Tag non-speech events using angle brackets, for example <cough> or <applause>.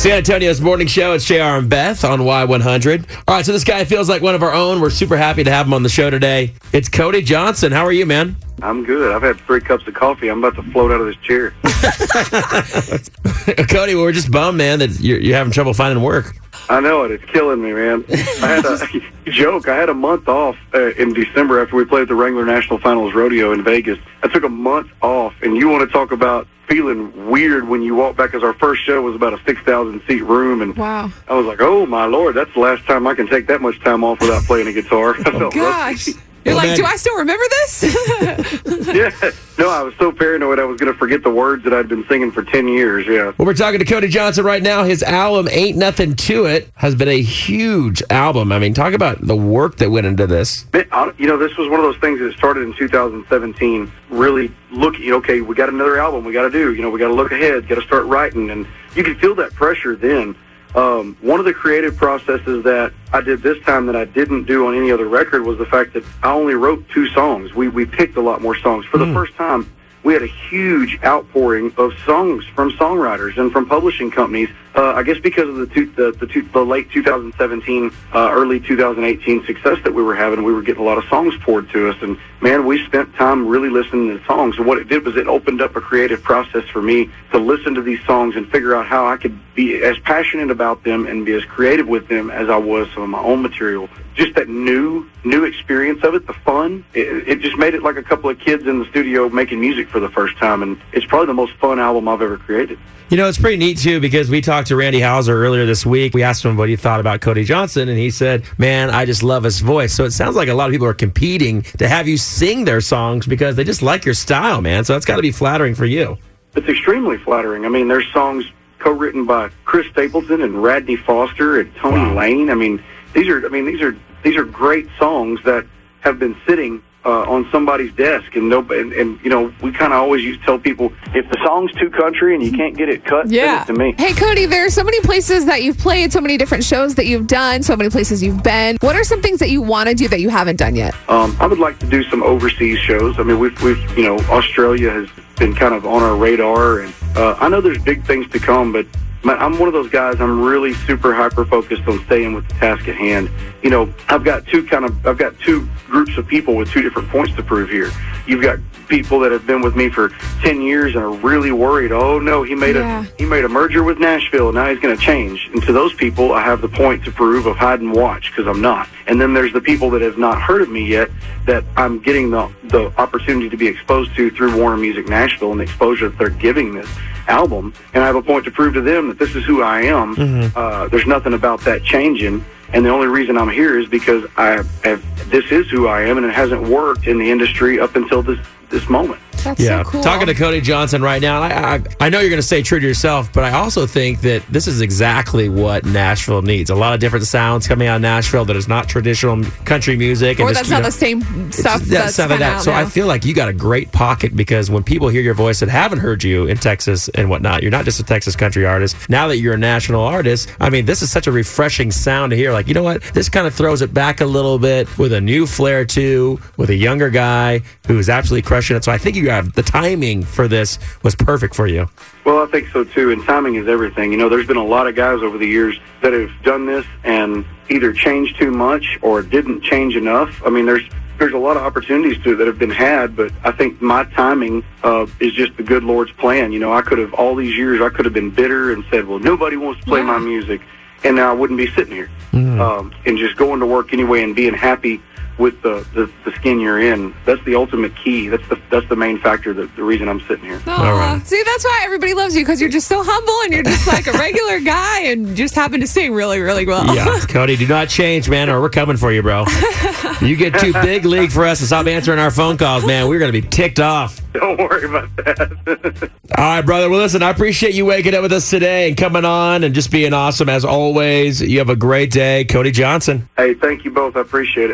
San Antonio's morning show. It's JR and Beth on Y100. All right, so this guy feels like one of our own. We're super happy to have him on the show today. It's Cody Johnson. How are you, man? I'm good. I've had three cups of coffee. I'm about to float out of this chair. <laughs> <laughs> Cody, well, we're just bummed, man, that you're, you're having trouble finding work. I know it. It's killing me, man. I had a <laughs> joke. I had a month off uh, in December after we played at the Wrangler National Finals Rodeo in Vegas. I took a month off, and you want to talk about feeling weird when you walk back because our first show was about a 6,000 seat room. And Wow. I was like, oh, my Lord, that's the last time I can take that much time off without playing a guitar. <laughs> I felt Gosh. rusty. <laughs> You're Well, like, man- do I still remember this? <laughs> Yeah. No, I was so paranoid I was going to forget the words that I'd been singing for 10 years. Yeah. Well, we're talking to Cody Johnson right now. His album, Ain't Nothing To It, has been a huge album. I mean, talk about the work that went into this. You know, this was one of those things that started in 2017. Really looking, okay, we got another album we got to do. You know, we got to look ahead, got to start writing, and you could feel that pressure then. Um, one of the creative processes that I did this time that I didn't do on any other record was the fact that I only wrote two songs. We we picked a lot more songs for the first time. We had a huge outpouring of songs from songwriters and from publishing companies. Uh, I guess because of the two, the the, two, the late 2017, uh, early 2018 success that we were having, we were getting a lot of songs poured to us. And man, we spent time really listening to songs. And what it did was it opened up a creative process for me to listen to these songs and figure out how I could be as passionate about them and be as creative with them as I was some of my own material. Just that new, new experience of it, the fun. It, it just made it like a couple of kids in the studio making music for the first time, and it's probably the most fun album I've ever created. You know, it's pretty neat too because we talked to Randy Houser earlier this week. We asked him what he thought about Cody Johnson, and he said, "Man, I just love his voice." So it sounds like a lot of people are competing to have you sing their songs because they just like your style, man. So that's got to be flattering for you. It's extremely flattering. I mean, there's songs co-written by Chris Stapleton and Radney Foster and Tony Wow. Lane. I mean, these are I mean these are these are great songs that have been sitting uh, on somebody's desk, and no, and, and you know, we kind of always used to tell people if the song's too country and you can't get it cut, yeah. send it to me. Hey, Cody, there are so many places that you've played, so many different shows that you've done, so many places you've been. What are some things that you want to do that you haven't done yet? Um, I would like to do some overseas shows. I mean, we've, we've, you know, Australia has been kind of on our radar, and uh, I know there's big things to come, but man, I'm one of those guys. I'm really super hyper focused on staying with the task at hand. You know, I've got two kind of, I've got two groups of people with two different points to prove here. You've got people that have been with me for 10 years and are really worried. Oh no, he made Yeah. a he made a merger with Nashville. And now he's going to change. And to those people, I have the point to prove of hide and watch because I'm not. And then there's the people that have not heard of me yet that I'm getting the the opportunity to be exposed to through Warner Music Nashville and the exposure that they're giving this album. And I have a point to prove to them that this is who I am. Uh, there's nothing about that changing. And the only reason I'm here is because I have, this is who I am, and it hasn't worked in the industry up until this this moment. That's Yeah, so cool. talking to Cody Johnson right now. I, I, I know you're going to stay true to yourself, but I also think that this is exactly what Nashville needs. A lot of different sounds coming out of Nashville that is not traditional country music. and or just, that's not know, the same stuff that's stuff that. So I feel like you got a great pocket because when people hear your voice that haven't heard you in Texas and whatnot, you're not just a Texas country artist. Now that you're a national artist, I mean, this is such a refreshing sound to hear. Like, you know what? This kind of throws it back a little bit with a new flair too, with a younger guy who is absolutely crushing it. So I think you have the timing for this was perfect for you. Well, I think so too, and timing is everything. You know, there's been a lot of guys over the years that have done this and either changed too much or didn't change enough. I mean, there's there's a lot of opportunities to that have been had, but I think my timing uh, is just the good Lord's plan. You know, I could have all these years I could have been bitter and said, "Well, nobody wants to play my music," and now I wouldn't be sitting here um, and just going to work anyway and being happy with the, the the skin you're in. That's the ultimate key. That's the that's the main factor. That the reason I'm sitting here. Aw. All right. See, that's why everybody loves you because you're just so humble and you're just like a regular <laughs> guy and just happen to sing really, really well. Yeah, <laughs> Cody, do not change, man, or we're coming for you, bro. <laughs> You get too big league for us to stop answering our phone calls, man. We're going to be ticked off. Don't worry about that. All right, brother. Well, listen, I appreciate you waking up with us today and coming on and just being awesome as always. You have a great day. Cody Johnson. hey, thank you both. I appreciate it.